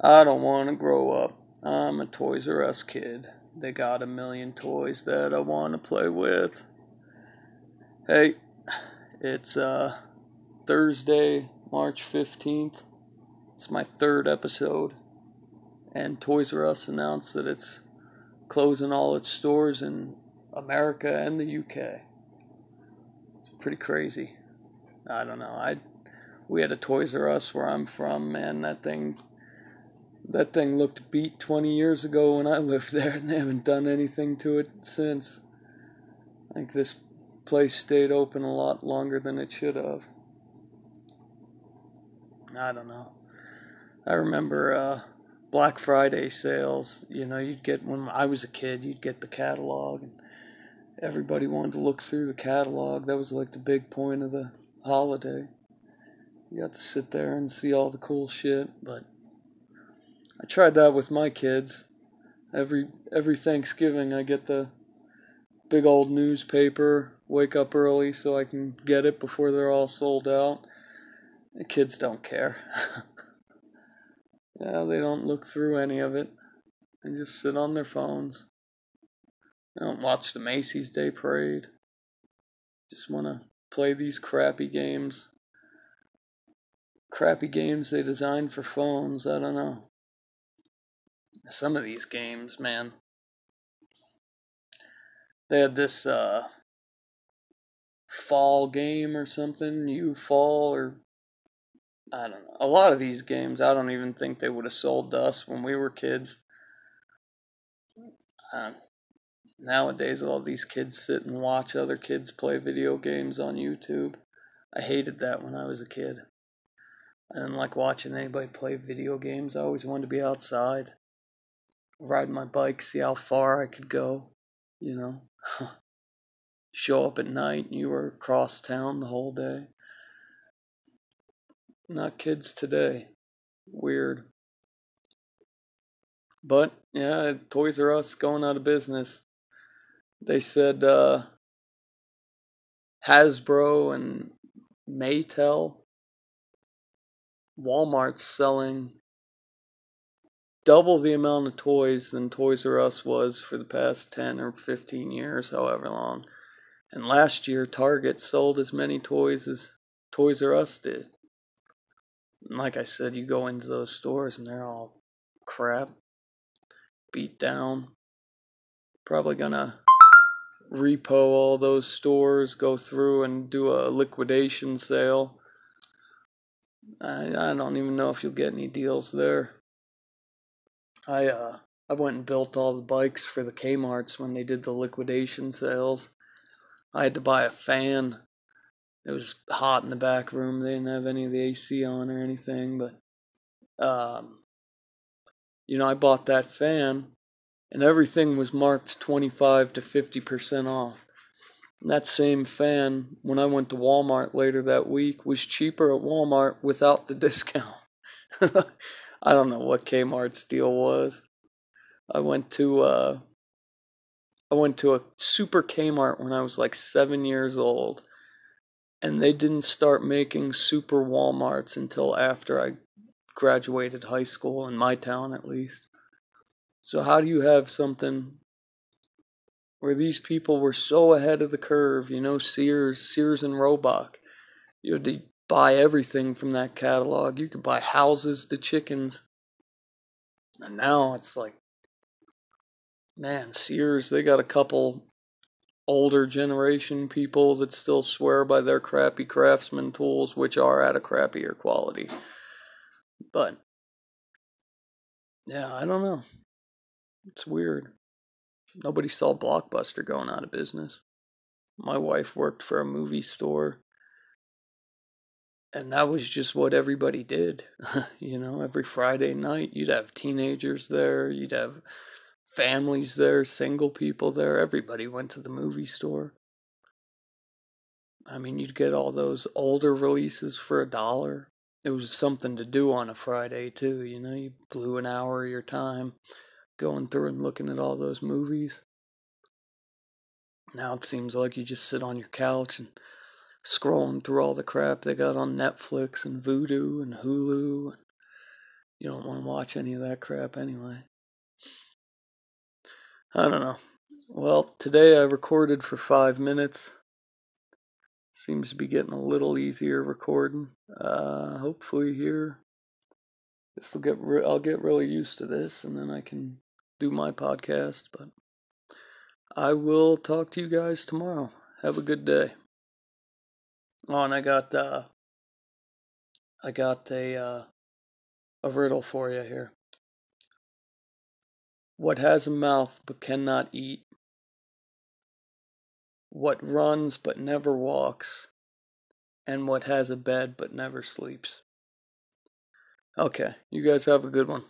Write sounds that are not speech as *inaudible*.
I don't want to grow up. I'm a Toys R Us kid. They got a million toys that I want to play with. Hey, it's uh Thursday, March 15th. It's my third episode. And Toys R Us announced that it's closing all its stores in America and the UK. It's pretty crazy. I don't know. I we had a Toys R Us where I'm from, man. That thing that thing looked beat 20 years ago when I *laughs* lived there, and they haven't done anything to it since. I think this place stayed open a lot longer than it should have. I don't know. I remember uh, Black Friday sales. You know, you'd get when I was a kid, you'd get the catalog, and everybody wanted to look through the catalog. That was like the big point of the holiday. You got to sit there and see all the cool shit, but I tried that with my kids. Every every Thanksgiving I get the big old newspaper, wake up early so I can get it before they're all sold out. The kids don't care. *laughs* yeah, they don't look through any of it. They just sit on their phones. They don't watch the Macy's Day Parade. Just want to play these crappy games crappy games they designed for phones. I don't know. Some of these games, man. They had this uh, fall game or something, you fall or I don't know. A lot of these games, I don't even think they would have sold to us when we were kids. Uh, nowadays, all these kids sit and watch other kids play video games on YouTube. I hated that when I was a kid. I didn't like watching anybody play video games. I always wanted to be outside, ride my bike, see how far I could go, you know. *laughs* Show up at night you were across town the whole day. Not kids today. Weird. But, yeah, Toys R Us going out of business. They said uh, Hasbro and Mattel Walmart's selling double the amount of toys than Toys R Us was for the past 10 or 15 years, however long. And last year, Target sold as many toys as Toys R Us did. And like I said, you go into those stores and they're all crap, beat down. Probably gonna repo all those stores, go through and do a liquidation sale I, I don't even know if you'll get any deals there. I uh I went and built all the bikes for the Kmart's when they did the liquidation sales. I had to buy a fan. It was hot in the back room. They didn't have any of the AC on or anything, but um you know, I bought that fan and everything was marked 25 to 50% off. That same fan, when I went to Walmart later that week, was cheaper at Walmart without the discount. *laughs* I don't know what Kmart's deal was. I went to uh, I went to a super Kmart when I was like seven years old, and they didn't start making super Walmarts until after I graduated high school in my town, at least. So how do you have something where these people were so ahead of the curve, you know, Sears, Sears and Roebuck. You had buy everything from that catalog. You could buy houses to chickens. And now it's like, man, Sears, they got a couple older generation people that still swear by their crappy craftsman tools, which are at a crappier quality. But, yeah, I don't know. It's weird. Nobody saw Blockbuster going out of business. My wife worked for a movie store. And that was just what everybody did. *laughs* you know, every Friday night, you'd have teenagers there, you'd have families there, single people there. Everybody went to the movie store. I mean, you'd get all those older releases for a dollar. It was something to do on a Friday, too. You know, you blew an hour of your time going through and looking at all those movies. Now it seems like you just sit on your couch and scrolling through all the crap they got on Netflix and Vudu and Hulu. You don't want to watch any of that crap anyway. I don't know. Well, today I recorded for five minutes. Seems to be getting a little easier recording. Uh, hopefully here, this will get. Re- I'll get really used to this, and then I can do my podcast. But I will talk to you guys tomorrow. Have a good day. Oh, and I got uh, I got a uh, a riddle for you here. What has a mouth but cannot eat? What runs but never walks? And what has a bed but never sleeps? Okay, you guys have a good one.